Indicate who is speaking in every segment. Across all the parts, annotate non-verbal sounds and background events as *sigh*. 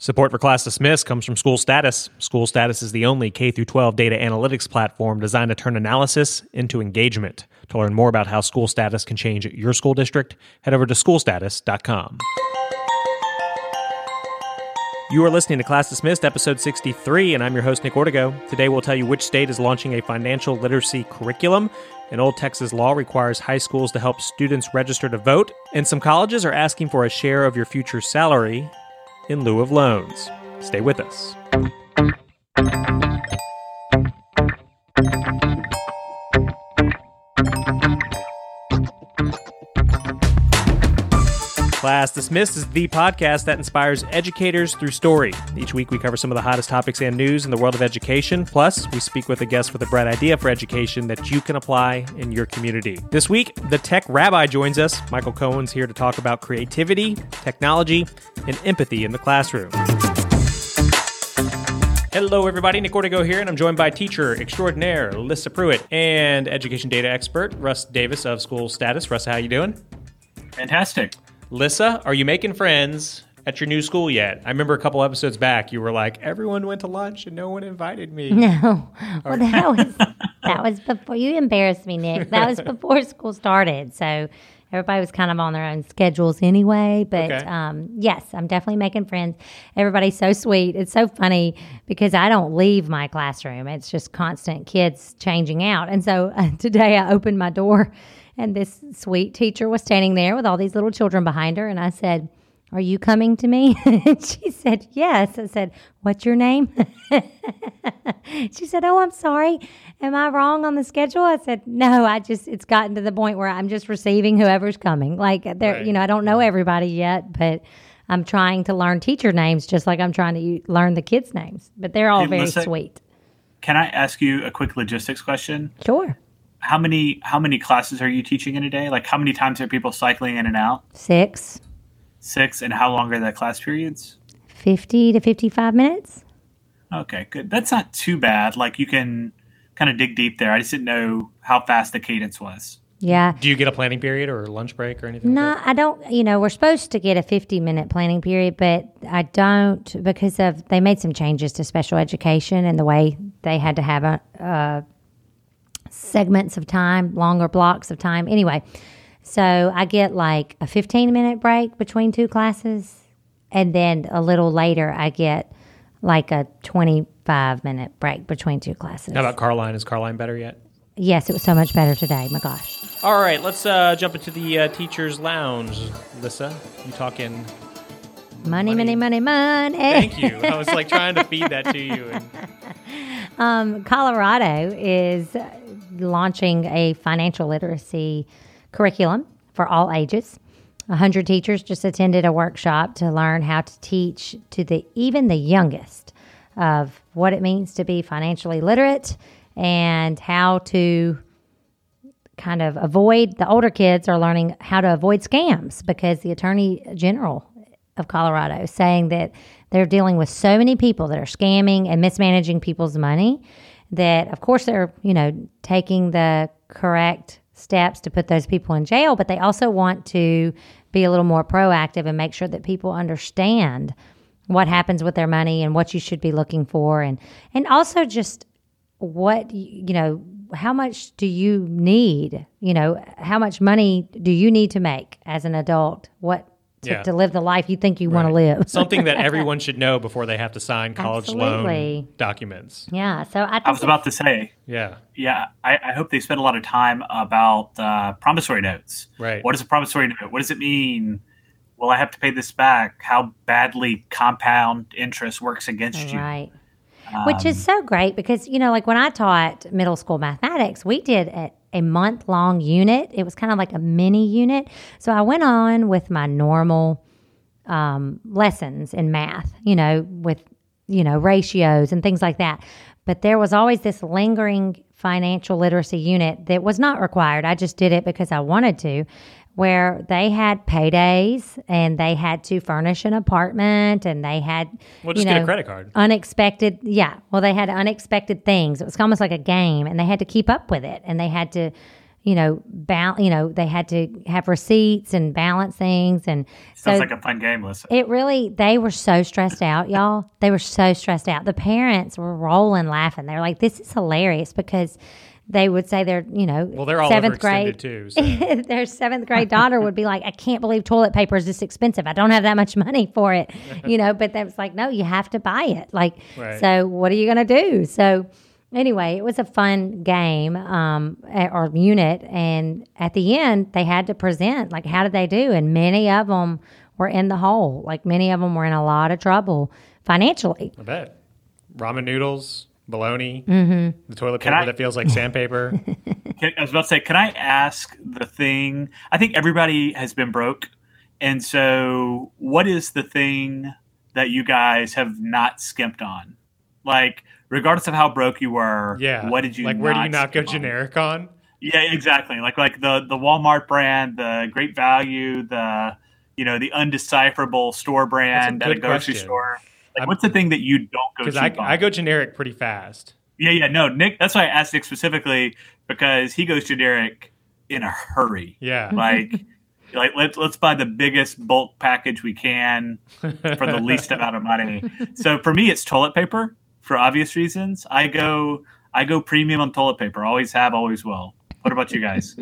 Speaker 1: Support for Class Dismissed comes from School Status. School Status is the only K 12 data analytics platform designed to turn analysis into engagement. To learn more about how School Status can change your school district, head over to schoolstatus.com. You are listening to Class Dismissed, episode 63, and I'm your host, Nick Ortego. Today, we'll tell you which state is launching a financial literacy curriculum. An old Texas law requires high schools to help students register to vote, and some colleges are asking for a share of your future salary in lieu of loans. Stay with us. Class Dismissed is the podcast that inspires educators through story. Each week, we cover some of the hottest topics and news in the world of education. Plus, we speak with a guest with a bright idea for education that you can apply in your community. This week, the tech rabbi joins us. Michael Cohen's here to talk about creativity, technology, and empathy in the classroom. Hello, everybody. Nick Ortego here, and I'm joined by teacher extraordinaire Lissa Pruitt and education data expert Russ Davis of School Status. Russ, how are you doing?
Speaker 2: Fantastic.
Speaker 1: Lissa, are you making friends at your new school yet? I remember a couple episodes back, you were like, everyone went to lunch and no one invited me. *laughs*
Speaker 3: No. Well, that was that was before you embarrassed me, Nick. That was *laughs* before school started, so everybody was kind of on their own schedules anyway. But
Speaker 1: Okay.
Speaker 3: um, yes, I'm definitely making friends. Everybody's so sweet. It's so funny because I don't leave my classroom. It's just constant kids changing out. And so uh, *laughs* today I opened my door, and this sweet teacher was standing there with all these little children behind her, and I said. Are you coming to me? *laughs* and she said, Yes. I said, What's your name? *laughs* she said, Oh, I'm sorry. Am I wrong on the schedule? I said, No, I just, it's gotten to the point where I'm just receiving whoever's coming. Like, uh, there,
Speaker 1: Right.
Speaker 3: you know, I don't know everybody yet, but I'm trying to learn teacher names just like I'm trying to learn the kids' names. But they're all
Speaker 2: Hey,
Speaker 3: very
Speaker 2: Melissa-
Speaker 3: sweet.
Speaker 2: Can I ask you a quick logistics question?
Speaker 3: Sure.
Speaker 2: How many how many classes are you teaching in a day? Like how many times are people cycling in and out?
Speaker 3: Six,
Speaker 2: Six, and how long are the class periods?
Speaker 3: 50 to 55 minutes.
Speaker 2: Okay, good. That's not too bad. Like you can kind of dig deep there. I just didn't know how fast the cadence was.
Speaker 3: Yeah.
Speaker 1: Do you get a planning period or a lunch break or anything?
Speaker 3: No,
Speaker 1: like
Speaker 3: I don't. You know, we're supposed to get a 50 minute planning period, but I don't because of they made some changes to special education and the way they had to have a, uh, segments of time, longer blocks of time. Anyway, so I get like a 15 minute break between two classes, and then a little later I get like a 25 minute break between two classes.
Speaker 1: How about Carline? Is Carline better yet?
Speaker 3: yes, it was so much better today. My gosh.
Speaker 1: All right, let's uh, jump into the uh, teacher's lounge. Lissa, you talking?
Speaker 3: Money, money, money, money.
Speaker 1: Thank you. I was like trying to feed that to you. And, *laughs* Um,
Speaker 3: Colorado is launching a financial literacy curriculum for all ages. 100 teachers just attended a workshop to learn how to teach to the even the youngest of what it means to be financially literate and how to kind of avoid the older kids are learning how to avoid scams because the attorney general of Colorado is saying that they're dealing with so many people that are scamming and mismanaging people's money that of course they're you know taking the correct steps to put those people in jail but they also want to be a little more proactive and make sure that people understand what happens with their money and what you should be looking for. And and also just what you know how much do you need? You know how much money do you need to make as an adult? What to,
Speaker 1: Yeah.
Speaker 3: to live the life you think you want to live
Speaker 1: Something that *laughs* everyone should know before they have to sign college loan documents.
Speaker 3: yeah so i, think
Speaker 2: I was about to say,
Speaker 1: Yeah.
Speaker 2: yeah, I, I hope they spend a lot of time about uh, promissory notes.
Speaker 1: Right.
Speaker 2: What is a promissory note? What does it mean? Will I have to pay this back? How badly compound interest works against you?
Speaker 3: right which is so great because you know like when i taught middle school mathematics we did a, a month long unit. It was kind of like a mini unit. So i went on with my normal um, lessons in math you know with you know ratios and things like that. But there was always this lingering financial literacy unit that was not required. I just did it because i wanted to where they had paydays and they had to furnish an apartment and they had
Speaker 1: Well,
Speaker 3: you
Speaker 1: just get a credit card.
Speaker 3: unexpected yeah well they had unexpected things it was almost like a game and they had to keep up with it and they had to you know, bal- you know, they had to have receipts and balance things. And
Speaker 2: Sounds
Speaker 3: so
Speaker 2: like a fun game, listen.
Speaker 3: it really, they were so stressed out, y'all. They were so stressed out. The parents were rolling laughing. They're like, this is hilarious because they would say they're, you know,
Speaker 1: Well, they're all
Speaker 3: seventh grade.
Speaker 1: too. *laughs* So.
Speaker 3: their seventh grade daughter would be like, I can't believe toilet paper is this expensive. I don't have that much money for it, you know. But that was like, no, you have to buy it. Like,
Speaker 1: Right.
Speaker 3: so what are you going to do? So, anyway, it was a fun game um, or unit. And at the end, they had to present, like, how did they do? And many of them were in the hole. Like, many of them were in a lot of trouble financially.
Speaker 1: I bet ramen noodles, bologna,
Speaker 3: Mm-hmm.
Speaker 1: the toilet paper
Speaker 2: I-
Speaker 1: that feels like sandpaper. *laughs*
Speaker 2: Can, I was about to say, can I ask the thing? I think everybody has been broke. And so, what is the thing that you guys have not skimped on? Like, regardless of how broke you were,
Speaker 1: Yeah.
Speaker 2: what did you
Speaker 1: like? Where do you not go
Speaker 2: on?
Speaker 1: generic on?
Speaker 2: Yeah, exactly. Like like the the Walmart brand, the Great Value, the you know the undecipherable store brand at a
Speaker 1: good
Speaker 2: grocery
Speaker 1: question.
Speaker 2: store. Like, what's the thing that you don't go
Speaker 1: Because I,
Speaker 2: on?
Speaker 1: I go generic pretty fast.
Speaker 2: Yeah, yeah, no, Nick. That's why I asked Nick specifically because he goes generic in a hurry.
Speaker 1: Yeah. *laughs*
Speaker 2: Like, like let's let's buy the biggest bulk package we can for the least amount of money. *laughs* So for me, it's toilet paper for obvious reasons. I go I go premium on toilet paper. Always have, always will. What about you guys?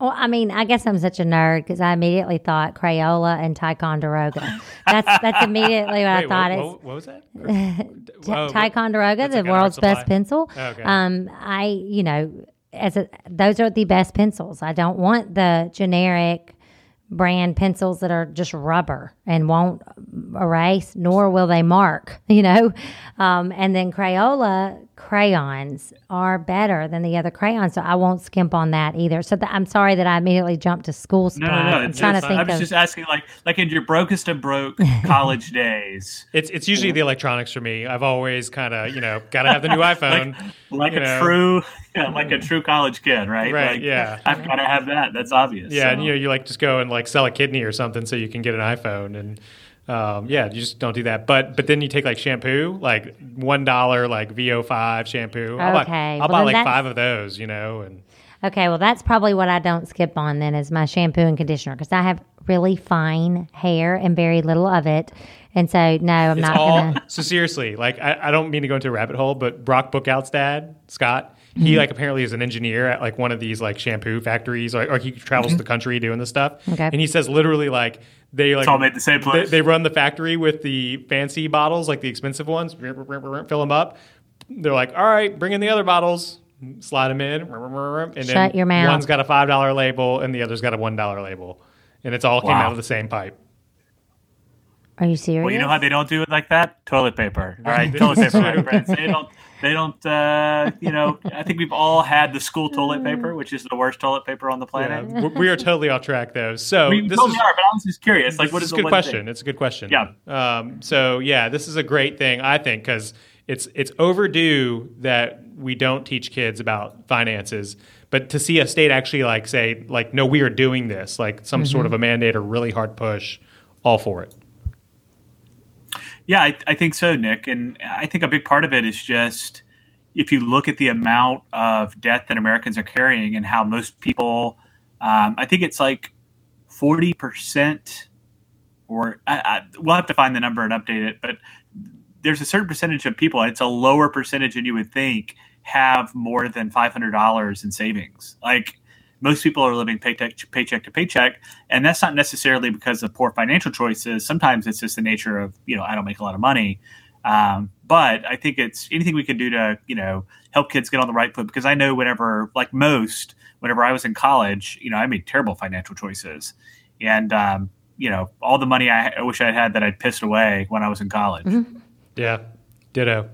Speaker 3: Well, I mean, I guess I'm such a nerd because I immediately thought Crayola and Ticonderoga. That's that's immediately what I *laughs* thought.
Speaker 1: what, what, what was that? *laughs* Whoa,
Speaker 3: Ticonderoga, the world's
Speaker 1: art
Speaker 3: best
Speaker 1: supply?
Speaker 3: pencil.
Speaker 1: Okay.
Speaker 3: Um, I, you know, as a, those are the best pencils. I don't want the generic brand pencils that are just rubber and won't erase, nor will they mark. *laughs* You know, um, and then Crayola crayons are better than the other crayons, so I won't skimp on that either. So th- I'm sorry that I immediately jumped to school
Speaker 2: No,
Speaker 3: supplies.
Speaker 2: no, no.
Speaker 3: I'm
Speaker 2: It's
Speaker 3: trying to think
Speaker 2: I was
Speaker 3: of.
Speaker 2: just asking, like, like in your brokest of broke college *laughs* days,
Speaker 1: It's it's usually the electronics for me. I've always kind of you know got to have the new *laughs* iPhone.
Speaker 2: like
Speaker 1: You
Speaker 2: a
Speaker 1: know.
Speaker 2: true, yeah, like a true college kid, right?
Speaker 1: Right,
Speaker 2: Like,
Speaker 1: yeah.
Speaker 2: I've got to have that. That's obvious.
Speaker 1: yeah,
Speaker 2: So-
Speaker 1: and you know you like just go and like sell a kidney or something so you can get an iPhone and. Um, yeah, you just don't do that. But but then you take like shampoo, like one dollar, like VO5 shampoo. I'll buy,
Speaker 3: Okay,
Speaker 1: I'll
Speaker 3: well,
Speaker 1: buy like five of those, you know. And
Speaker 3: Okay, well, that's probably what I don't skip on then is my shampoo and conditioner because I have really fine hair and very little of it. And so, no, I'm
Speaker 1: it's
Speaker 3: not
Speaker 1: all
Speaker 3: going to.
Speaker 1: so seriously. Like I, I don't mean to go into a rabbit hole, but Brock Bookout's dad, Scott, he
Speaker 3: Mm-hmm.
Speaker 1: like apparently is an engineer at like one of these like shampoo factories, or, or he travels the country doing this stuff.
Speaker 3: Mm-hmm. Okay.
Speaker 1: And he says literally like they like
Speaker 2: It's all made the same
Speaker 1: they,
Speaker 2: place.
Speaker 1: they run the factory with the fancy bottles, like the expensive ones, fill them up. They're like, all right, bring in the other bottles. Slide them in, and then
Speaker 3: Shut your mouth.
Speaker 1: one's got a five dollar label, and the other's got a one dollar label, and it's all came out of the same pipe.
Speaker 3: Are you serious?
Speaker 2: Well, you know how they don't do it like that? Toilet paper, right? *laughs* Toilet paper, my friends. They don't. They don't. Uh, you know, I think we've all had the school toilet paper, which is the worst toilet paper on the planet.
Speaker 1: we- we are totally off track though. So
Speaker 2: We
Speaker 1: this
Speaker 2: totally
Speaker 1: is
Speaker 2: are, but I was just curious. Like, what
Speaker 1: is a good question.
Speaker 2: thing?
Speaker 1: It's a good question.
Speaker 2: Yeah.
Speaker 1: Um, so yeah, this is a great thing I think because it's it's overdue that we don't teach kids about finances, but to see a state actually like say like no, we are doing this like some sort of a mandate or really hard push, all for it.
Speaker 2: Yeah, I, I think so, Nick. And I think a big part of it is just if you look at the amount of debt that Americans are carrying and how most people, um, I think it's like 40%, or I, I, we'll have to find the number and update it, but there's a certain percentage of people, it's a lower percentage than you would think, have more than $500 in savings. Like, most people are living paycheck, paycheck to paycheck, and that's not necessarily because of poor financial choices. Sometimes it's just the nature of you know I don't make a lot of money, um, but I think it's anything we can do to you know help kids get on the right foot. Because I know whenever, like most, whenever I was in college, you know I made terrible financial choices, and um, you know all the money I, I wish I had that I'd pissed away when I was in college.
Speaker 1: Yeah, ditto.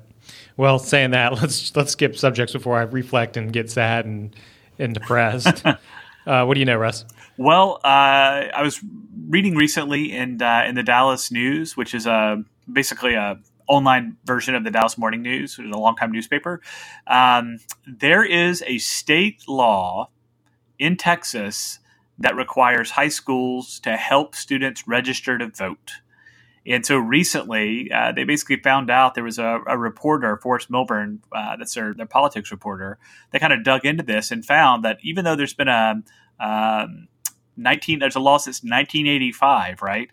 Speaker 1: Well, saying that, *laughs* let's let's skip subjects before I reflect and get sad and and depressed. *laughs* uh, what do you know, Russ?
Speaker 2: Well, uh, I was reading recently in uh, in the Dallas News, which is a basically a online version of the Dallas Morning News, which is a longtime newspaper. Um, there is a state law in Texas that requires high schools to help students register to vote. And so recently, uh, they basically found out there was a, a reporter, Forrest Milburn, uh, that's their, their politics reporter, that kind of dug into this and found that even though there's been a um, 19, there's a law since 1985, right?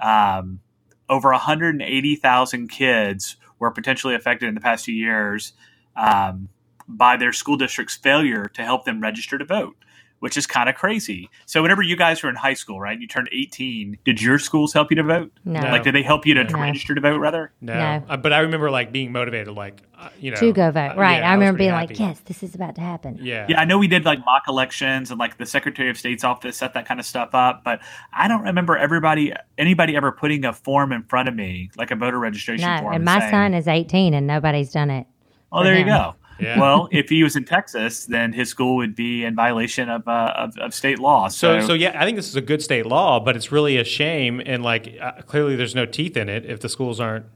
Speaker 2: Um, over 180,000 kids were potentially affected in the past two years um, by their school district's failure to help them register to vote which is kind of crazy. So whenever you guys were in high school, right, you turned 18, did your schools help you to vote?
Speaker 3: No.
Speaker 2: Like, did they help you to
Speaker 3: No.
Speaker 2: register to vote, rather?
Speaker 1: No,
Speaker 3: No.
Speaker 1: Uh, but I remember like being motivated, like uh, you know,
Speaker 3: to go vote.
Speaker 1: uh,
Speaker 3: Right.
Speaker 1: yeah,
Speaker 3: I
Speaker 1: was
Speaker 3: remember
Speaker 1: pretty
Speaker 3: being like, yes, this is about to happen.
Speaker 1: yeah,
Speaker 2: Yeah, I know we did like mock elections and like the Secretary of State's office set that kind of stuff up, but I don't remember everybody, anybody ever putting a form in front of me, like a voter registration
Speaker 3: No,
Speaker 2: form.
Speaker 3: and my
Speaker 2: saying,
Speaker 3: son is 18 and nobody's done it.
Speaker 2: Oh,
Speaker 3: for
Speaker 2: there you go.
Speaker 1: Yeah.
Speaker 2: Well, if he was in Texas, then his school would be in violation of uh, of, of state law.
Speaker 1: So,
Speaker 2: So,
Speaker 1: so yeah, I think this is a good state law, but it's really a shame, and like uh, clearly, there's no teeth in it if the schools aren't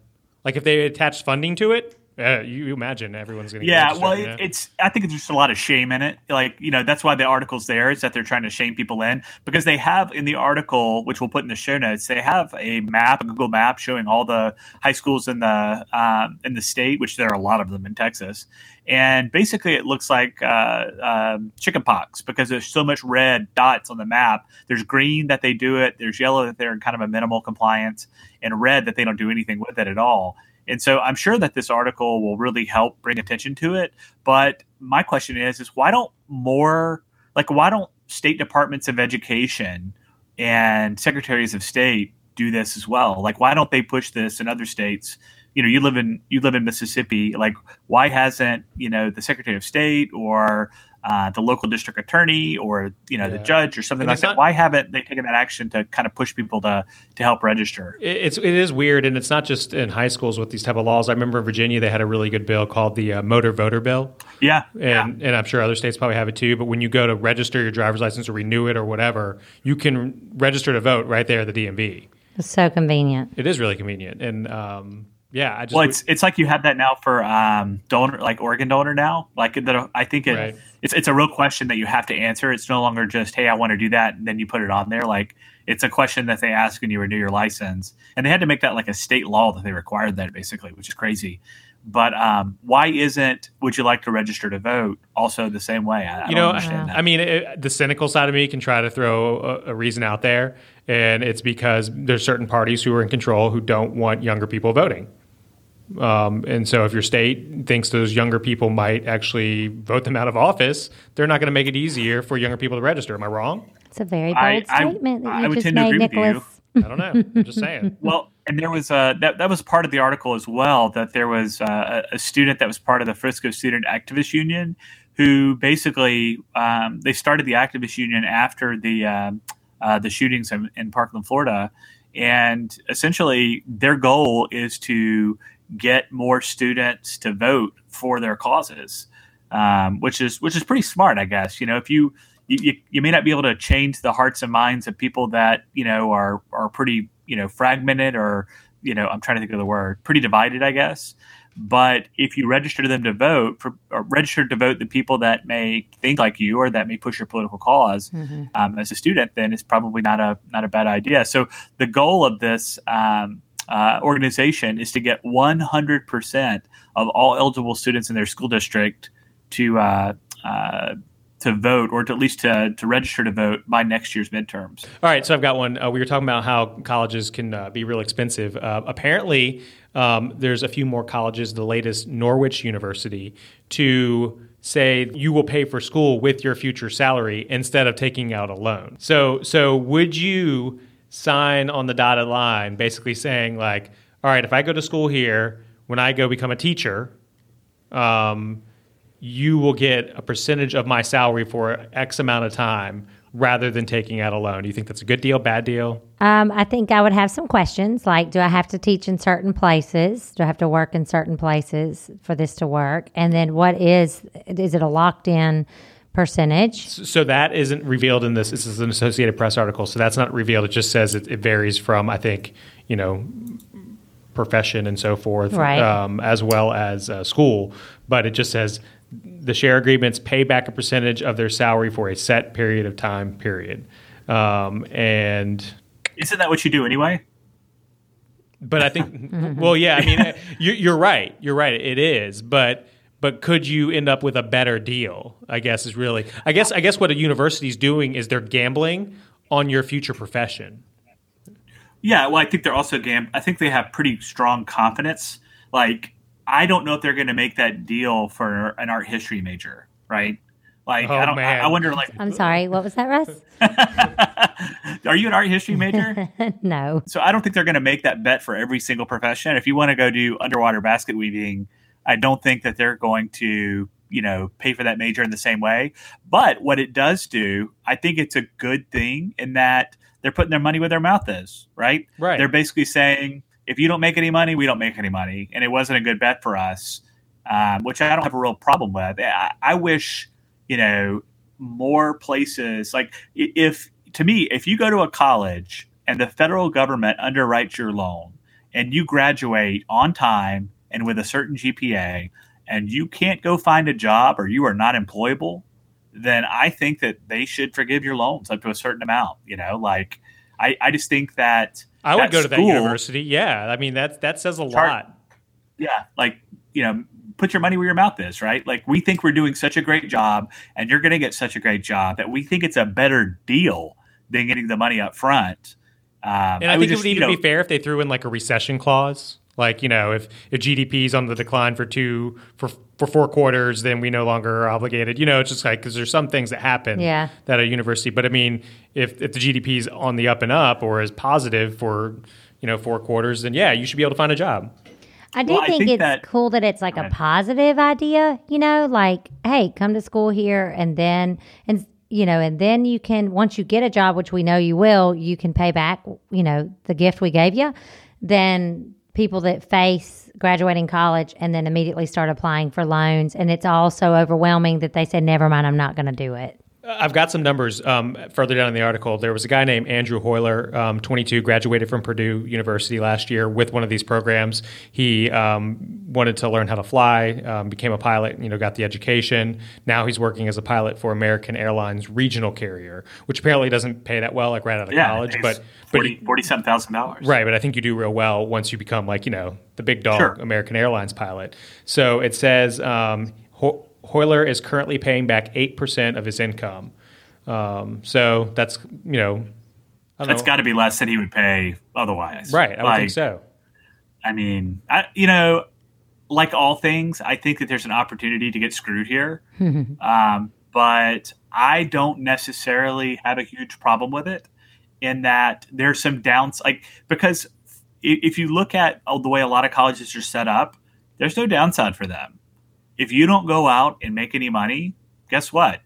Speaker 1: like if they attach funding to it. Uh, you, you imagine everyone's going to
Speaker 2: yeah,
Speaker 1: get
Speaker 2: well, it, it's. I think there's just a lot of shame in it. Like, you know, that's why the article's there is that they're trying to shame people in because they have in the article, which we'll put in the show notes, they have a map, a Google map showing all the high schools in the um, in the state, which there are a lot of them in Texas, and basically it looks like uh, um, chicken pox because there's so much red dots on the map. There's green that they do it, there's yellow that they're in kind of a minimal compliance, and red that they don't do anything with it at all. And so I'm sure that this article will really help bring attention to it. But my question is, is why don't more like why don't state departments of education and secretaries of state do this as well? Like why don't they push this in other states? You know, you live in you live in Mississippi. Like why hasn't you know the secretary of state or uh, the local district attorney or you know the judge or something
Speaker 1: And
Speaker 2: like that?
Speaker 1: not-
Speaker 2: why haven't they taken that action to kind of push people to to help register?
Speaker 1: It's it is weird, and it's not just in high schools with these type of laws. I remember in Virginia they had a really good bill called the uh, Motor Voter Bill,
Speaker 2: Yeah, yeah.
Speaker 1: and and I'm sure other states probably have it too. But when you go to register your driver's license or renew it or whatever, you can register to vote right there at the DMV.
Speaker 3: It's so convenient.
Speaker 1: It is really convenient, and um, yeah, I just
Speaker 2: Well, it's it's like you have that now for um, donor, like organ donor now. Like that, I think it,
Speaker 1: Right.
Speaker 2: It's it's a real question that you have to answer. It's no longer just hey, I want to do that, and then you put it on there. Like it's a question that they ask when you renew your license, and they had to make that like a state law that they required that basically, which is crazy. But um, why isn't would you like to register to vote also the same way? I, I
Speaker 1: you
Speaker 2: don't
Speaker 1: know,
Speaker 2: understand that.
Speaker 1: I mean, it, the cynical side of me can try to throw a, a reason out there, and it's because there's certain parties who are in control who don't want younger people voting. Um, and so, if your state thinks those younger people might actually vote them out of office, they're not going to make it easier for younger people to register. Am I wrong?
Speaker 3: It's a very bold
Speaker 2: I- I-
Speaker 3: statement that
Speaker 2: I
Speaker 3: you
Speaker 2: would
Speaker 3: just
Speaker 2: tend to
Speaker 3: made,
Speaker 2: agree with you.
Speaker 3: Nicholas.
Speaker 1: I don't know. I'm just saying. *laughs*
Speaker 2: Well, and there was a that, that was part of the article as well that there was uh, a, a student that was part of the Frisco Student Activist Union who basically um, they started the activist union after the um, uh, the shootings in, in Parkland, Florida, and essentially their goal is to get more students to vote for their causes, um, which is which is pretty smart, I guess. You know, if you you, you, may not be able to change the hearts and minds of people that you know are are pretty you know fragmented or you know I'm trying to think of the word pretty divided I guess. But if you register them to vote for or register to vote the people that may think like you or that may push your political cause um, as a student then it's probably not a not a bad idea. So the goal of this um, uh, organization is to get 100% of all eligible students in their school district to uh, uh, to vote or to at least to, to register to vote by next year's midterms.
Speaker 1: All right, so I've got one. Uh, we were talking about how colleges can uh, be real expensive. Uh, apparently, um, there's a few more colleges, the latest Norwich University, to say you will pay for school with your future salary instead of taking out a loan. So, so would you sign on the dotted line, basically saying like, all right, if I go to school here, when I go become a teacher, um, you will get a percentage of my salary for X amount of time rather than taking out a loan. Do you think that's a good deal, bad deal?
Speaker 3: Um, I think I would have some questions like Do I have to teach in certain places? Do I have to work in certain places for this to work? And then what is, is it a locked in percentage?
Speaker 1: So that isn't revealed in this. This is an Associated Press article, so that's not revealed. It just says it, it varies from, I think, you know, profession and so forth,
Speaker 3: Right.
Speaker 1: um, as well as uh, school. But it just says the share agreements pay back a percentage of their salary for a set period of time. Period. Um, and
Speaker 2: Isn't that what you do anyway?
Speaker 1: But I think, *laughs* well, yeah, I mean, *laughs* you're, you're right. You're right. It is, but but could you end up with a better deal? I guess is really. I guess I guess what a university is doing is they're gambling on your future profession.
Speaker 2: Yeah, well, I think they're also gam. I think they have pretty strong confidence. Like, I don't know if they're going to make that deal for an art history major, right? Like,
Speaker 1: Oh,
Speaker 2: I don't. I,
Speaker 1: man.
Speaker 2: I wonder. Like,
Speaker 3: I'm sorry. What was that, Russ? *laughs*
Speaker 2: are you an art history *laughs* major?
Speaker 3: no.
Speaker 2: so I don't think they're going to make that bet for every single profession. If you want to go do underwater basket weaving, I don't think that they're going to, you know, pay for that major in the same way. But what it does do, I think it's a good thing in that they're putting their money where their mouth is, right?
Speaker 1: Right.
Speaker 2: They're basically saying, if you don't make any money, we don't make any money, and it wasn't a good bet for us, um, which I don't have a real problem with. I, I wish, you know, more places like if to me, if you go to a college and the federal government underwrites your loan and you graduate on time and with a certain GPA and you can't go find a job or you are not employable, then I think that they should forgive your loans up to a certain amount. You know, like I, I just think that
Speaker 1: I would
Speaker 2: that
Speaker 1: go to that university. Yeah, I mean that that says a
Speaker 2: Char-
Speaker 1: lot.
Speaker 2: yeah, like you know, put your money where your mouth is, right? Like we think we're doing such a great job, and you're going to get such a great job that we think it's a better deal than getting the money up front. Um,
Speaker 1: And I,
Speaker 2: would
Speaker 1: think
Speaker 2: just,
Speaker 1: it would
Speaker 2: you
Speaker 1: even
Speaker 2: know,
Speaker 1: be fair if they threw in like a recession clause. Like you know, if if GDP is on the decline for two for for four quarters, then we no longer are obligated. You know, it's just like because there's some things that happen
Speaker 3: Yeah.
Speaker 1: that a university. But I mean, if if the GDP is on the up and up or is positive for you know four quarters, then yeah, you should be able to find a job.
Speaker 3: I do
Speaker 2: Well, I
Speaker 3: think,
Speaker 2: think
Speaker 3: it's
Speaker 2: that-
Speaker 3: cool that it's like a positive idea, you know, like, hey, come to school here and then, and, you know, and then you can, once you get a job, which we know you will, you can pay back, you know, the gift we gave you. Then people that face graduating college and then immediately start applying for loans. And it's all so overwhelming that they say, never mind, I'm not going to do it.
Speaker 1: I've got some numbers um, further down in the article. There was a guy named Andrew Hoyler, um, 22, graduated from Purdue University last year with one of these programs. He um, wanted to learn how to fly, um, became a pilot, you know, got the education. Now he's working as a pilot for American Airlines regional carrier, which apparently doesn't pay that well, like right out of
Speaker 2: yeah,
Speaker 1: college. But
Speaker 2: pays
Speaker 1: but
Speaker 2: 40 47 thousand dollars.
Speaker 1: Right, but I think you do real well once you become like you know the big dog
Speaker 2: Sure.
Speaker 1: American Airlines pilot. So it says um, Ho- Hoyler is currently paying back eight percent of his income. Um, so that's you know, I don't
Speaker 2: That's got to be less than he would pay otherwise.
Speaker 1: right. I would
Speaker 2: Like,
Speaker 1: think so.
Speaker 2: I mean, I, you know, like all things, I think that there's an opportunity to get screwed here. *laughs* um, but I don't necessarily have a huge problem with it in that there's some downs, like, because if you look at the way a lot of colleges are set up, there's no downside for them. If you don't go out and make any money, guess what?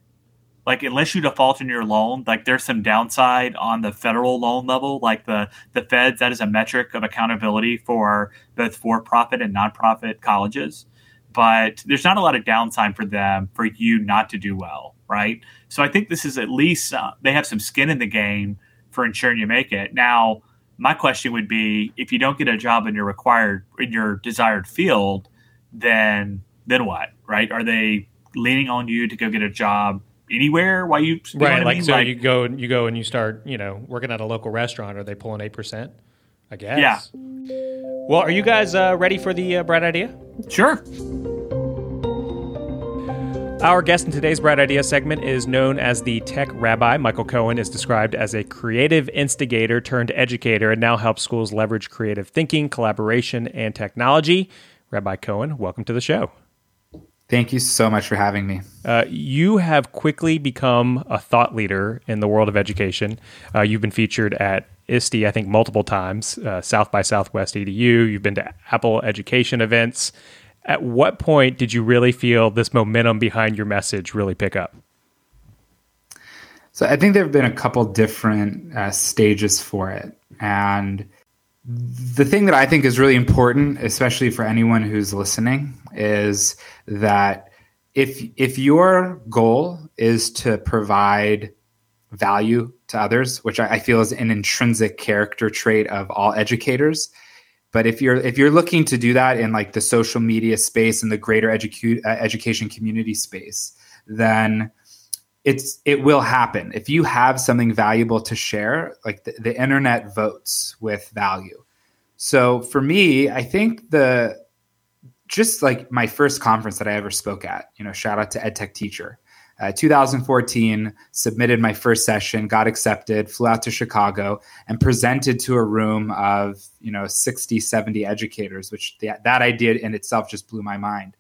Speaker 2: Like unless you default on your loan, like there's some downside on the federal loan level, like the the feds. That is a metric of accountability for both for-profit and nonprofit colleges. But there's not a lot of downside for them for you not to do well, right? So I think this is at least uh, they have some skin in the game for ensuring you make it. Now, my question would be, if you don't get a job in your required in your desired field, then then what, right? Are they leaning on you to go get a job anywhere? Why you, you
Speaker 1: Right,
Speaker 2: what I
Speaker 1: like
Speaker 2: mean?
Speaker 1: so you go and you go and you start you know working at a local restaurant. Are they pulling eight percent? I guess.
Speaker 2: Yeah.
Speaker 1: Well, are you guys uh, ready for the uh, bright idea?
Speaker 2: sure.
Speaker 1: Our guest in today's Bright Idea segment is known as the Tech Rabbi. Michael Cohen is described as a creative instigator turned educator and now helps schools leverage creative thinking, collaboration, and technology. Rabbi Cohen, welcome to the show.
Speaker 4: Thank you so much for having me.
Speaker 1: Uh, you have quickly become a thought leader in the world of education. Uh, you've been featured at ISTE, I think, multiple times, uh, South by Southwest EDU. You've been to Apple education events. At what point did you really feel this momentum behind your message really pick up?
Speaker 4: So I think there have been a couple different uh, stages for it. And the thing that I think is really important, especially for anyone who's listening, is that if if your goal is to provide value to others, which I, I feel is an intrinsic character trait of all educators, but if you're if you're looking to do that in like the social media space and the greater uh, education community space, then it's it will happen. If you have something valuable to share like the, the internet votes with value. So for me, I think the just like my first conference that I ever spoke at, you know, shout out to EdTech Teacher. Uh, 2014, submitted my first session, got accepted, flew out to Chicago, and presented to a room of you know 60, 70 educators, which the, that idea in itself just blew my mind.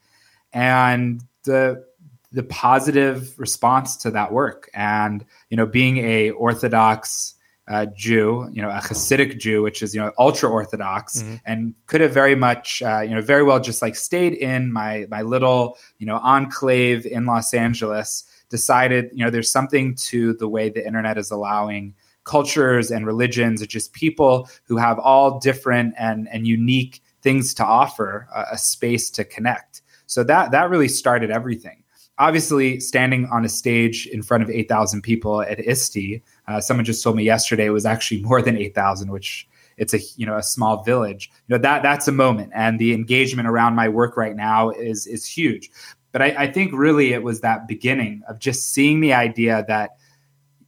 Speaker 4: And the the positive response to that work, and you know, being a Orthodox uh, Jew, you know, a Hasidic Jew, which is you know ultra Orthodox, mm-hmm. and could have very much, uh, you know, very well just like stayed in my my little you know enclave in Los Angeles. Decided, you know, there's something to the way the internet is allowing cultures and religions, or just people who have all different and and unique things to offer, uh, a space to connect. So that that really started everything obviously standing on a stage in front of 8,000 people at ISTE, uh, someone just told me yesterday it was actually *laughs* more than 8,000, which it's a you know a small village. You know that that's a moment, and the engagement around my work right now is is huge. But I, I think really it was that beginning of just seeing the idea that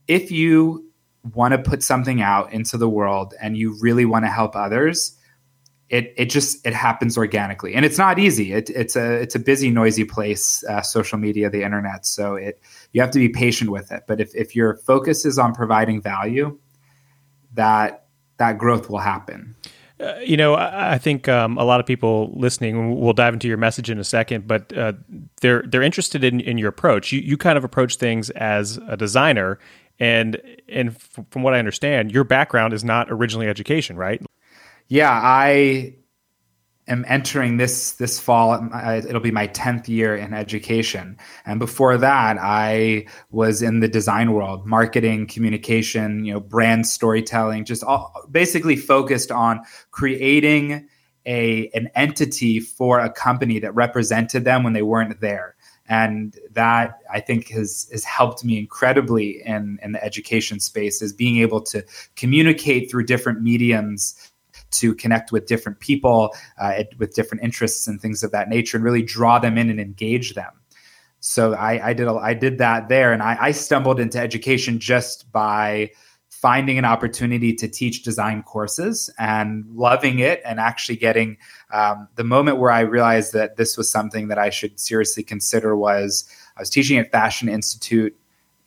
Speaker 4: if you want to put something out into the world and you really want to help others, it it just it happens organically, and it's not easy. It, it's a it's a busy, noisy place, uh, social media, the internet. So it you have to be patient with it. But if if your focus is on providing value, that that growth will happen.
Speaker 1: Uh, you know, I, I think um, a lot of people listening. We'll dive into your message in a second, but uh, they're they're interested in, in your approach. You you kind of approach things as a designer, and and from what I understand, your background is not originally education, right?
Speaker 4: Yeah, I am entering this this fall. It'll be my tenth year in education, and before that, I was in the design world, marketing, communication, you know, brand storytelling, just all, basically focused on creating a an entity for a company that represented them when they weren't there and that I think has has helped me incredibly in in the education space is being able to communicate through different mediums to connect with different people uh, with different interests and things of that nature and really draw them in and engage them. So I, I did a, I did that there, and I, I, stumbled into education just by finding an opportunity to teach design courses and loving it, and actually getting um, the moment where I realized that this was something that I should seriously consider was I was teaching at Fashion Institute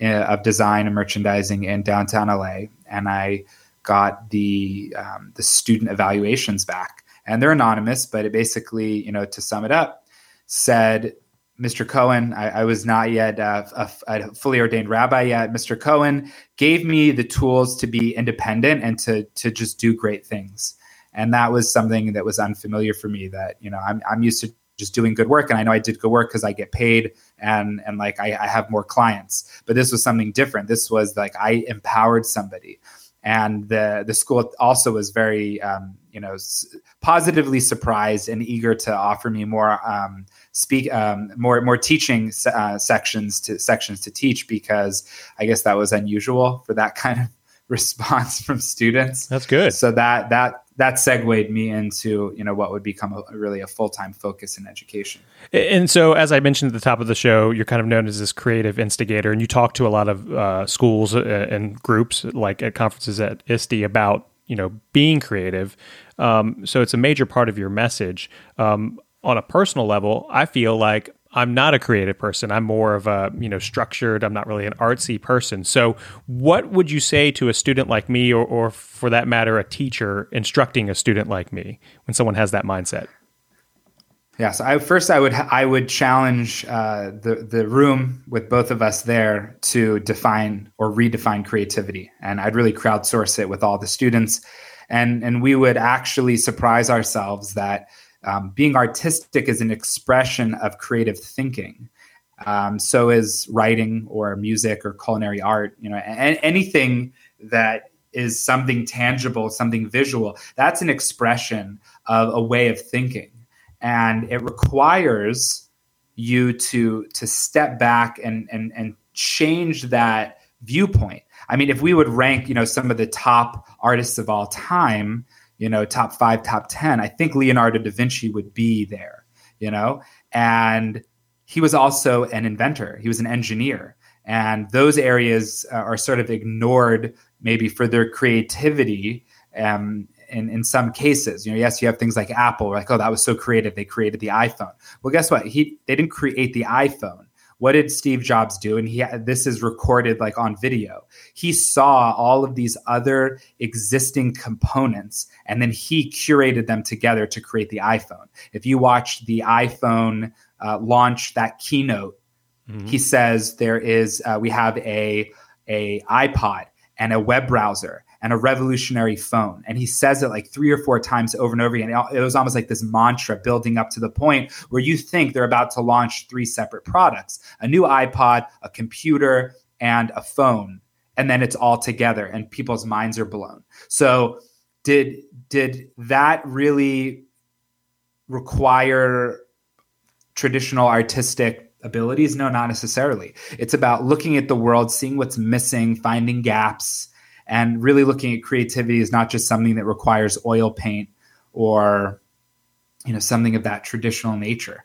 Speaker 4: uh, of Design and Merchandising in downtown LA, and I got the um, the student evaluations back, and they're anonymous, but it basically, you know, to sum it up, said, "Mr. Cohen, I, I was not yet uh, a, a, fully ordained rabbi yet. Mr. Cohen gave me the tools to be independent and to to just do great things." And that was something that was unfamiliar for me. That you know, I'm I'm used to just doing good work and i know i did good work because i get paid and and like I, I, have more clients but this was something different this was like i empowered somebody and the the school also was very um, you know s- positively surprised and eager to offer me more um, speak um, more more teaching uh, sections to sections to teach because I guess that was unusual for that *laughs* kind of *laughs* response from students.
Speaker 1: That's good.
Speaker 4: So that that that segued me into you know what would become a, really a full-time focus in education
Speaker 1: and so as i mentioned at the top of the show you're kind of known as this creative instigator and you talk to a lot of uh, schools uh, and groups like at conferences at ISTE about you know being creative um, so it's a major part of your message um, on a personal level i feel like I'm not a creative person. I'm more of a, you know, structured. I'm not really an artsy person. So, what would you say to a student like me, or, or for that matter, a teacher instructing a student like me when someone has that mindset?
Speaker 4: Yeah. So, I, first, I would I would challenge uh, the the room with both of us there to define or redefine creativity, and I'd really crowdsource it with all the students, and and we would actually surprise ourselves that um, being artistic is an expression of creative thinking. Um, so is writing or music or culinary art. You know, a- anything that is something tangible, something visual. That's an expression of a way of thinking, and it requires you to to step back and and and change that viewpoint. I mean, if we would rank, you know, some of the top artists of all time, you know, top five, top 10, I think Leonardo da Vinci would be there, you know? And he was also an inventor, he was an engineer. And those areas uh, are sort of ignored maybe for their creativity um, in, in some cases. You know, yes, you have things like Apple, like, oh, that was so creative. They created the iPhone. Well, guess what? He they didn't create the iPhone. What did Steve Jobs do? And he this is recorded like on video. He saw all of these other existing components and then he curated them together to create the iPhone. If you watch the iPhone uh, launch that keynote, mm-hmm. he says there is uh, we have a a iPod and a web browser and a revolutionary phone. And he says it like three or four times over and over again. It was almost like this mantra building up to the point where you think they're about to launch three separate products a new iPod, a computer, and a phone. And then it's all together and people's minds are blown. So, did did that really require traditional artistic abilities? No, not necessarily. It's about looking at the world, seeing what's missing, finding gaps, and really looking at creativity is not just something that requires oil paint or you know something of that traditional nature.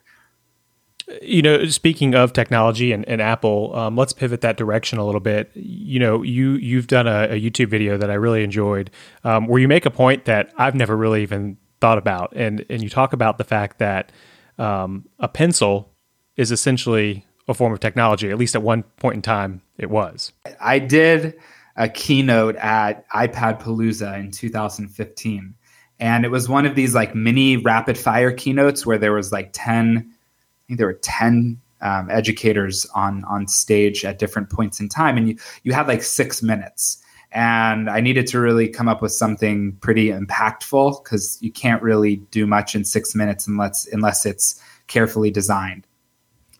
Speaker 1: You know speaking of technology and, and apple um, let's pivot that direction a little bit. You know you you've done a, a youtube video that i really enjoyed um, where you make a point that i've never really even thought about. And and you talk about the fact that um, a pencil is essentially a form of technology at least at one point in time it was.
Speaker 4: I did a keynote at iPad Palooza in 2015. And it was one of these like mini rapid fire keynotes where there was like 10, I think there were 10 um, educators on on stage at different points in time. And you, you had like six minutes. And I needed to really come up with something pretty impactful because you can't really do much in six minutes unless unless it's carefully designed.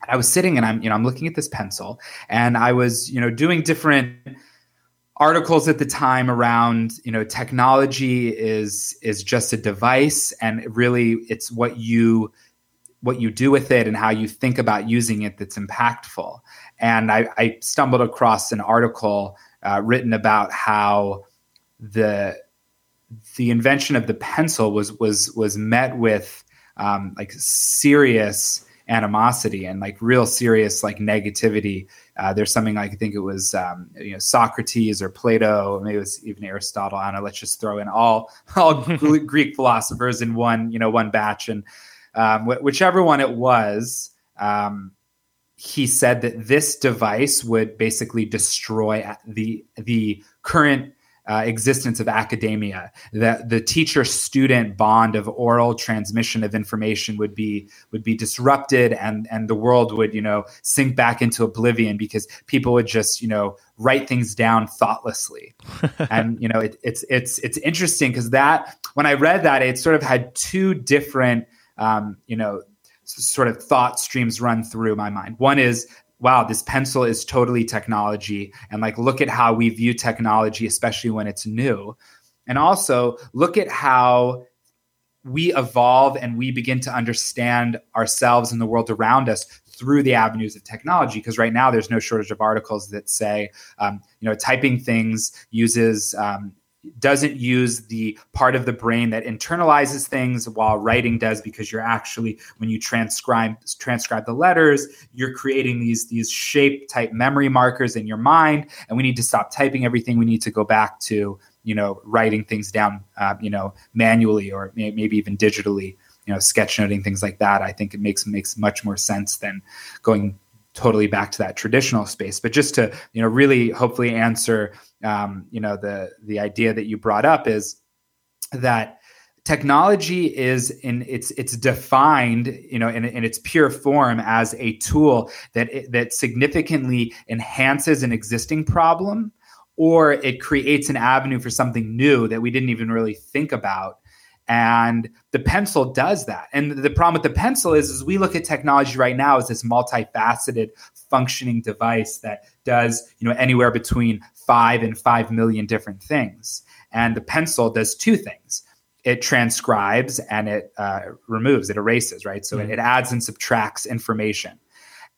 Speaker 4: I was sitting and I'm, you know, I'm looking at this pencil and I was, you know, doing different articles at the time around you know technology is is just a device and really it's what you what you do with it and how you think about using it that's impactful and i, I stumbled across an article uh, written about how the the invention of the pencil was was was met with um, like serious animosity and like real serious like negativity. Uh, there's something like I think it was um, you know Socrates or Plato, maybe it was even Aristotle. I don't know. Let's just throw in all *laughs* all *laughs* Greek philosophers in one you know one batch, and um, wh- whichever one it was. Um, he said that this device would basically destroy the the current uh, existence of academia. That the teacher-student bond of oral transmission of information would be would be disrupted, and and the world would you know sink back into oblivion because people would just you know write things down thoughtlessly. *laughs* and you know it, it's it's it's interesting because that when I read that, it sort of had two different um, you know sort of thought streams run through my mind. One is wow, this pencil is totally technology. And like, look at how we view technology, especially when it's new. And also look at how we evolve and we begin to understand ourselves and the world around us through the avenues of technology because right now there's no shortage of articles that say um, you know typing things uses um, doesn't use the part of the brain that internalizes things while writing does because you're actually when you transcribe transcribe the letters you're creating these these shape type memory markers in your mind and we need to stop typing everything. We need to go back to you know writing things down uh, you know manually or maybe even digitally you know sketchnoting things like that. I think it makes makes much more sense than going totally back to that traditional space but just to you know really hopefully answer um, you know the the idea that you brought up is that technology is in it's it's defined you know in, in its pure form as a tool that that significantly enhances an existing problem or it creates an avenue for something new that we didn't even really think about and the pencil does that. And the problem with the pencil is, is we look at technology right now as this multifaceted functioning device that does, you know, anywhere between five and five million different things. And the pencil does two things. It transcribes and it uh, removes, it erases, right? So mm-hmm. it, it adds and subtracts information.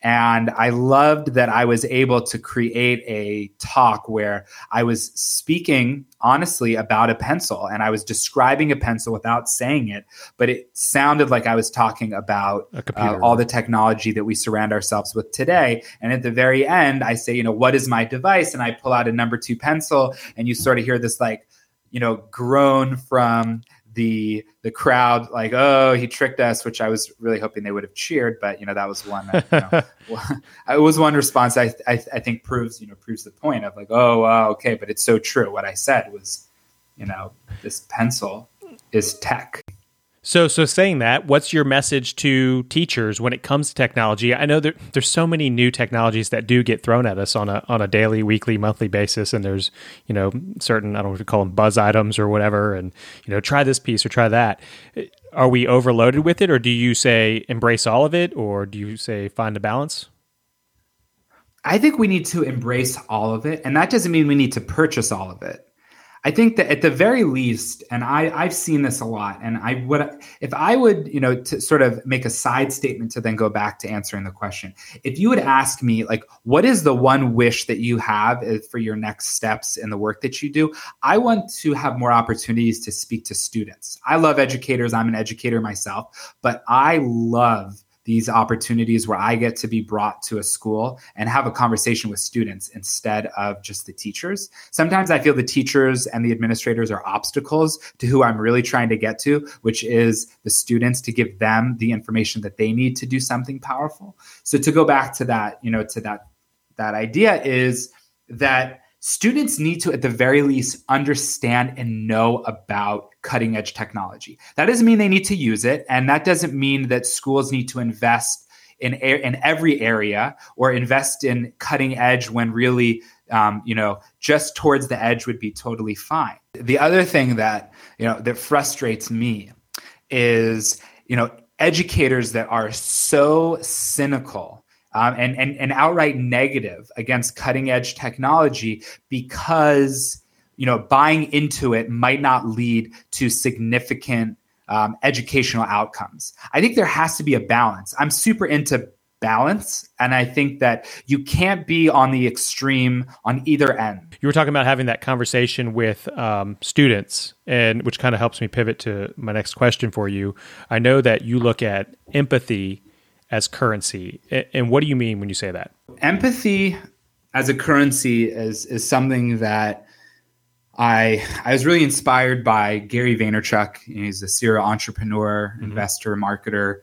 Speaker 4: And I loved that I was able to create a talk where I was speaking honestly about a pencil and I was describing a pencil without saying it, but it sounded like I was talking about uh, all the technology that we surround ourselves with today. And at the very end, I say, you know, what is my device? And I pull out a number two pencil, and you sort of hear this like, you know, groan from the the crowd like oh he tricked us which i was really hoping they would have cheered but you know that was one that, you know, *laughs* it was one response I, I, I think proves you know proves the point of like oh wow, okay but it's so true. What i said was you know this pencil is tech
Speaker 1: so, so saying that, what's your message to teachers when it comes to technology? I know there, there's so many new technologies that do get thrown at us on a on a daily, weekly, monthly basis, and there's you know certain I don't know what to call them buzz items or whatever, and you know try this piece or try that. Are we overloaded with it, or do you say embrace all of it, or do you say find a balance?
Speaker 4: I think we need to embrace all of it, and that doesn't mean we need to purchase all of it. I think that at the very least, and I, I've seen this a lot, and I would, if I would, you know, to sort of make a side statement to then go back to answering the question, if you would ask me, like, what is the one wish that you have eh, for your next steps in the work that you do? I want to have more opportunities to speak to students. I love educators. I'm an educator myself, but I love these opportunities where I get to be brought to a school and have a conversation with students instead of just the teachers. Sometimes I feel the teachers and the administrators are obstacles to who I'm really trying to get to, which is the students to give them the information that they need to do something powerful. So to go back to that, you know, to that that idea is that students need to, at the very least, understand and know about cutting edge technology. That doesn't mean they need to use it. And that doesn't mean that schools need to invest in, in every area or invest in cutting edge when really, um, you know, just towards the edge would be totally fine. The other thing that, you know, that frustrates me is, you know, educators that are so cynical um, and, and, and outright negative against cutting edge technology because you know buying into it might not lead to significant um, educational outcomes. I think there has to be a balance. I'm super into balance and i think that you can't be on the extreme on either end.
Speaker 1: You were talking about having that conversation with um, students and which kind of helps me pivot to my next question for you. I know that you look at empathy as currency. And what do you mean when you say that?
Speaker 4: Empathy as a currency is is something that I I was really inspired by Gary Vaynerchuk. He's a serial entrepreneur, mm-hmm. investor, marketer.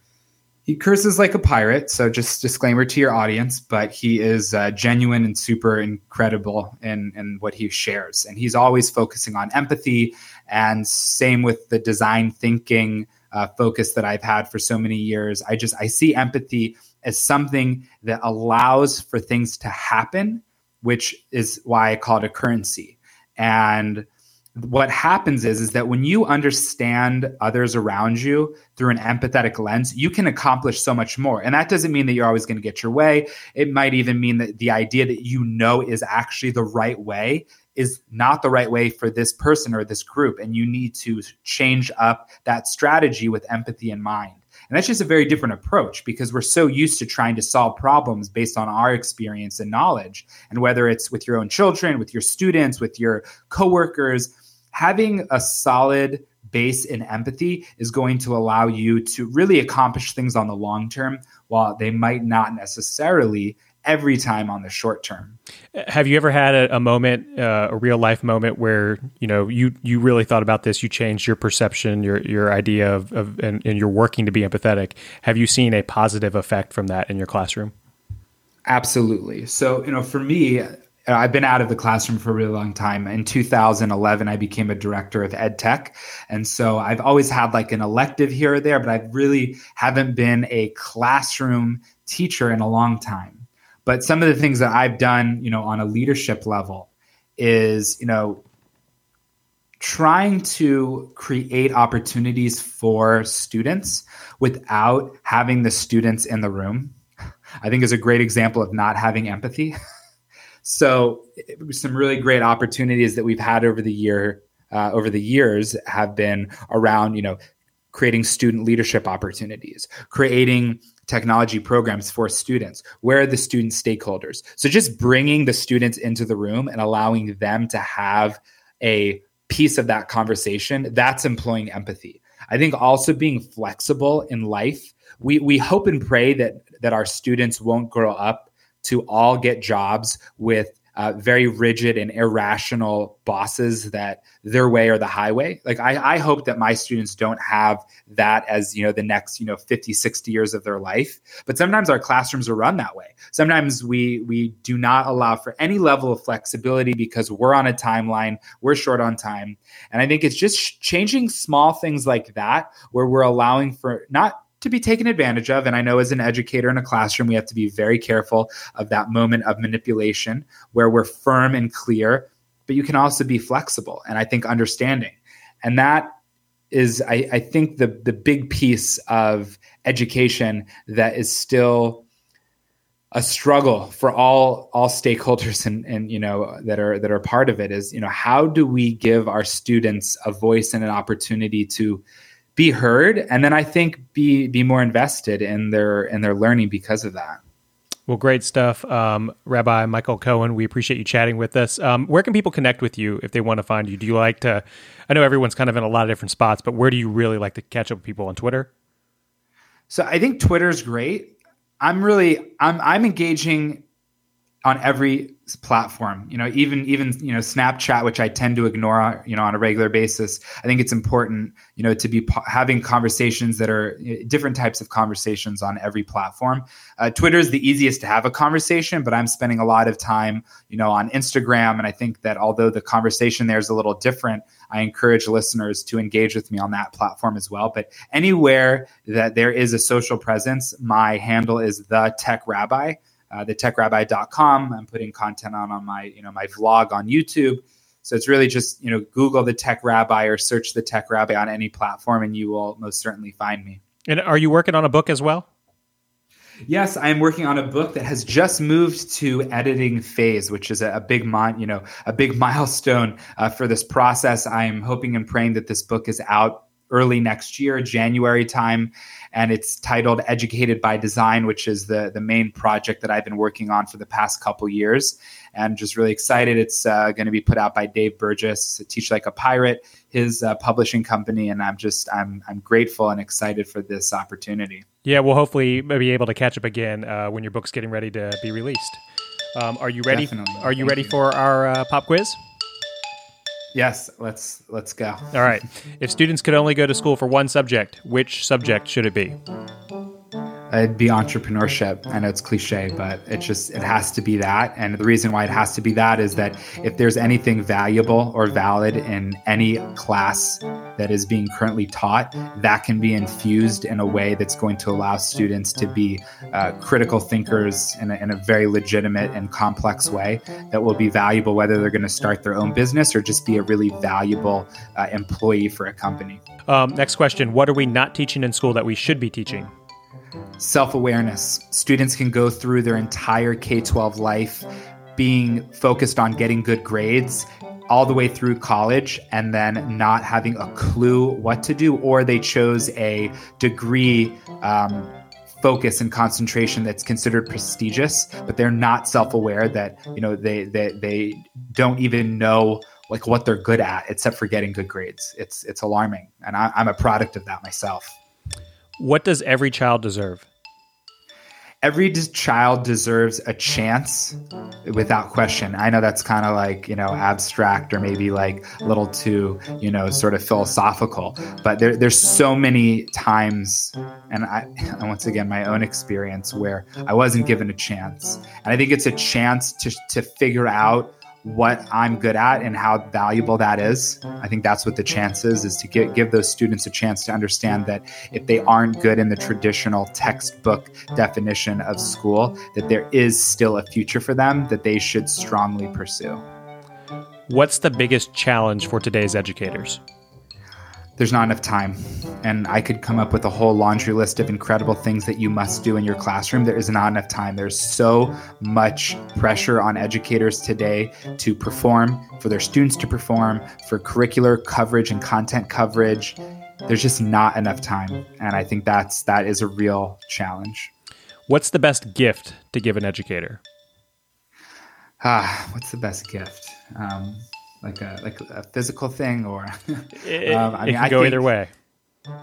Speaker 4: He curses like a pirate, so just disclaimer to your audience, but he is uh, genuine and super incredible in, in what he shares. And he's always focusing on empathy, and same with the design thinking uh, focus that I've had for so many years. I just I see empathy as something that allows for things to happen, which is why I call it a currency. And what happens is is that when you understand others around you through an empathetic lens you can accomplish so much more and that doesn't mean that you're always going to get your way it might even mean that the idea that you know is actually the right way is not the right way for this person or this group. And you need to change up that strategy with empathy in mind. And that's just a very different approach because we're so used to trying to solve problems based on our experience and knowledge. And whether it's with your own children, with your students, with your coworkers, having a solid base in empathy is going to allow you to really accomplish things on the long term while they might not necessarily every time on the short term.
Speaker 1: Have you ever had a, a moment, uh, a real life moment where you know you you really thought about this, you changed your perception, your your idea of, of and, and you're working to be empathetic? Have you seen a positive effect from that in your classroom?
Speaker 4: Absolutely. So you know, for me. I've been out of the classroom for a really long time. In 2011, I became a director of ed tech. And so I've always had like an elective here or there, but I really haven't been a classroom teacher in a long time. But some of the things that I've done, you know, on a leadership level is, you know, trying to create opportunities for students without having the students in the room. I think is a great example of not having empathy. *laughs* so, some really great opportunities that we've had over the year uh, over the years have been around, you know, creating student leadership opportunities, creating technology programs for students? Where are the student stakeholders? So just bringing the students into the room and allowing them to have a piece of that conversation, that's employing empathy. I think also being flexible in life. We we hope and pray that that our students won't grow up to all get jobs with uh, very rigid and irrational bosses that their way or the highway. Like I, I hope that my students don't have that as, you know, the next, you know, 50, 60 years of their life. But sometimes our classrooms are run that way. Sometimes we we do not allow for any level of flexibility because we're on a timeline, we're short on time. And I think it's just changing small things like that where we're allowing for not to be taken advantage of. And I know as an educator in a classroom, we have to be very careful of that moment of manipulation where we're firm and clear, but you can also be flexible and I think understanding. And that is, I, I think, the the big piece of education that is still a struggle for all all stakeholders *laughs* and and you know that are that are part of it is you know how do we give our students a voice and an opportunity to be heard and then i think be be more invested in their in their learning because of that.
Speaker 1: Well great stuff. Um, rabbi michael cohen we appreciate you chatting with us. Um, where can people connect with you if they want to find you? Do you like to i know everyone's kind of in a lot of different spots but where do you really like to catch up with people on twitter?
Speaker 4: So i think twitter's great. I'm really i'm i'm engaging on every platform. You know even even you know snapchat which i tend to ignore you know on a regular basis i think it's important you know to be po- having conversations that are different types of conversations on every platform. Uh, twitter is the easiest to have a conversation but i'm spending a lot of time you know on instagram and i think that although the conversation there is a little different i encourage listeners to engage with me on that platform as well. But anywhere that there is a social presence my handle is the tech rabbi uh, thetechrabbi.com. I'm putting content on on my you know my vlog on YouTube. So it's really just you know Google the Tech Rabbi or search the Tech Rabbi on any platform, and you will most certainly find me.
Speaker 1: And are you working on a book as well?
Speaker 4: Yes, I am working on a book that has just moved to editing phase, which is a, a big mon, you know, a big *laughs* milestone uh, for this process. I am hoping and praying that this book is out early next year, January time. And it's titled Educated by Design, which is the, the main project that I've been working on for the past couple years. And just really excited. It's uh, going to be put out by Dave Burgess, Teach Like a Pirate, his uh, publishing company. And I'm just, I'm, I'm grateful and excited for this opportunity.
Speaker 1: Yeah, we'll hopefully be able to catch up again uh, when your book's getting ready to be released. Um, are you ready? Definitely. Are you Thank ready you. for our uh, pop quiz?
Speaker 4: Yes, let's let's go.
Speaker 1: All right. If students could only go to school for one subject, which subject should it be?
Speaker 4: It'd be entrepreneurship. I know it's cliche, but it just it has to be that. And the reason why it has to be that is that if there's anything valuable or valid in any class that is being currently taught, that can be infused in a way that's going to allow students to be uh, critical thinkers in a, in a very legitimate and complex way that will be valuable whether they're going to start their own business or just be a really valuable uh, employee for a company.
Speaker 1: Um, next question What are we not teaching in school that we should be teaching?
Speaker 4: Self awareness. Students can go through their entire K 12 life being focused on getting good grades all the way through college and then not having a clue what to do, or they chose a degree. Um, focus and concentration that's considered prestigious but they're not self-aware that you know they they, they don't even know like what they're good at except for getting good grades it's it's alarming and I, i'm a product of that myself
Speaker 1: what does every child deserve?
Speaker 4: Every child deserves a chance without question. I know that's kind of like, you know, abstract or maybe like a little too, you know, sort of philosophical, but there, there's so many times, and I, and *laughs* once again, my own experience where I wasn't given a chance. And I think it's a chance to, to figure out what I'm good at and how valuable that is. I think that's what the chance is, is to give, give those students a chance to understand that if they aren't good in the traditional textbook definition of school, that there is still a future for them that they should strongly pursue.
Speaker 1: What's the biggest challenge for today's educators?
Speaker 4: There's not enough time. And I could come up with a whole laundry list of incredible things that you must do in your classroom. There is not enough time. There's so much pressure on educators today to perform, for their students to perform, for curricular coverage and content coverage. There's just not enough time. And I think that's that is a real challenge.
Speaker 1: What's the best gift to give an educator?
Speaker 4: Ah, what's the best gift? Um, like a like a physical thing or *laughs*
Speaker 1: it, um, I mean, can I go think, either way.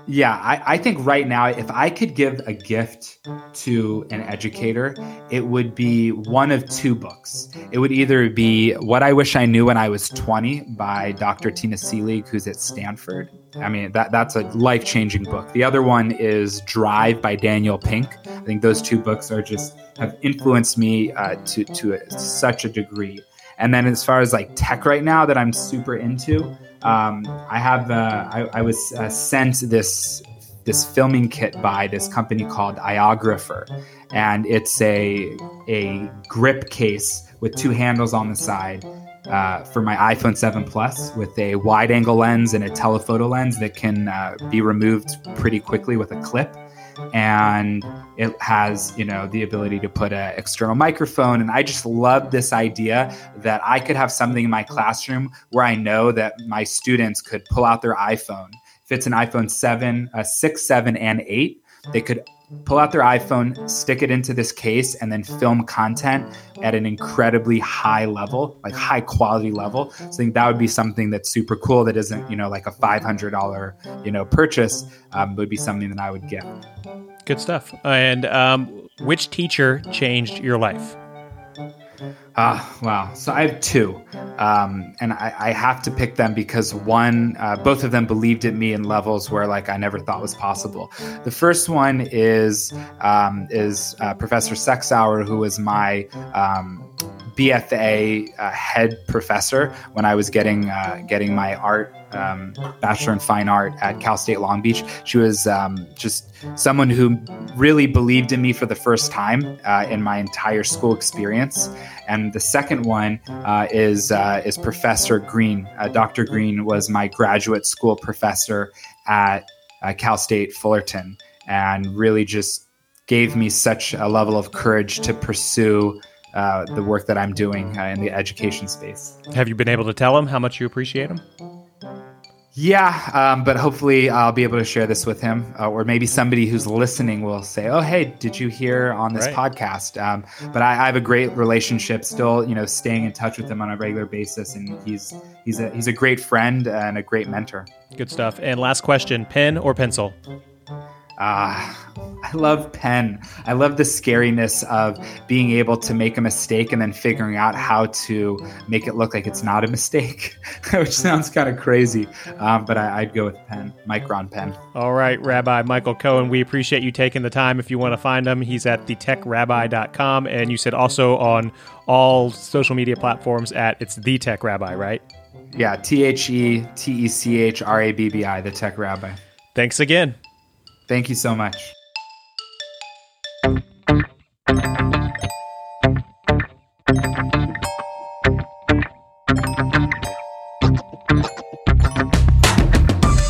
Speaker 4: Yeah, I, I think right now, if I could give a gift to an educator, it would be one of two books. It would either be What I Wish I Knew When I Was 20 by Dr. Tina Seelig, who's at Stanford. I mean, that, that's a life changing book. The other one is Drive by Daniel Pink. I think those two books are just have influenced me uh, to, to a, such a degree. And then as far as like tech right now that I'm super into, um, I have uh, I, I, was uh, sent this this filming kit by this company called iOgrapher, and it's a a grip case with two handles on the side. Uh, for my iPhone 7 Plus with a wide angle lens and a telephoto lens that can uh, be removed pretty quickly with a clip and it has you know the ability to put an external microphone. And i just love this idea that i could have something in my classroom where i know that my students could pull out their iphone. If it's an iphone 7 a 6 7 and 8 they could pull out their iphone stick it into this case and then film content at an incredibly high level like high quality level so i think that would be something that's super cool that isn't you know like a $500 you know purchase um, would be something that i would get
Speaker 1: Good stuff. And um, which teacher changed your life?
Speaker 4: Ah, uh, wow. So I have two, um, and I, I, have to pick them because one, uh, both of them believed in me in levels where like I never thought was possible. The first one is um, is uh, Professor Sexauer, who was my um, BFA uh, head professor when I was getting uh, getting my art um, bachelor in fine art at Cal State Long Beach. She was um, just someone who really believed in me for the first time uh, in my entire school experience. And the second one uh, is uh, is Professor Green. Uh, Dr. Green was my graduate school professor at Cal State Fullerton, and really just gave me such a level of courage to pursue uh, the work that I'm doing uh, in the education space.
Speaker 1: Have you been able to tell him how much you appreciate him?
Speaker 4: Yeah, um, but hopefully I'll be able to share this with him, uh, or maybe somebody who's listening will say, "Oh, hey, did you hear on this right. podcast?" Um, but I, I, have a great relationship, still, you know, staying in touch with him on a regular basis, and he's he's a he's a great friend and a great mentor.
Speaker 1: Good stuff. And last question: pen or pencil?
Speaker 4: Ah, I love pen. I love the scariness of being able to make a mistake and then figuring out how to make it look like it's not a mistake, *laughs* which sounds kind of crazy. Um, but I, would go with pen, Micron pen.
Speaker 1: All right, Rabbi Michael Cohen, we appreciate you taking the time. If you want to find him, he's at thetechrabbi.com. And you said also on all social media platforms at it's the Tech Rabbi, right?
Speaker 4: Yeah, T H E T E C H R A B B I, the Tech Rabbi.
Speaker 1: Thanks again.
Speaker 4: Thank you so much.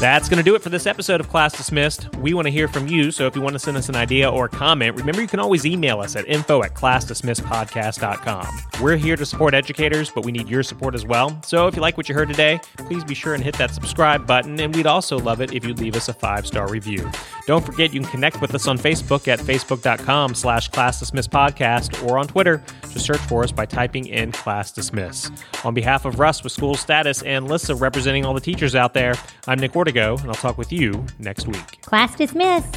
Speaker 1: That's going to do it for this episode of Class Dismissed. We want to hear from you, so if you want to send us an idea or comment, remember you can always email us at info at classdismissedpodcast.com. We're here to support educators, but we need your support as well. So if you like what you heard today, please be sure and hit that subscribe button, and we'd also love it if you'd leave us a five-star review. Don't forget you can connect with us on Facebook at facebook.com slash classdismissedpodcast or on Twitter. Just search for us by typing in Class Dismiss. On behalf of Russ with SchoolStatus and Lissa representing all the teachers out there, I'm Nick Ortega and I'll talk with you next week.
Speaker 3: Class dismissed.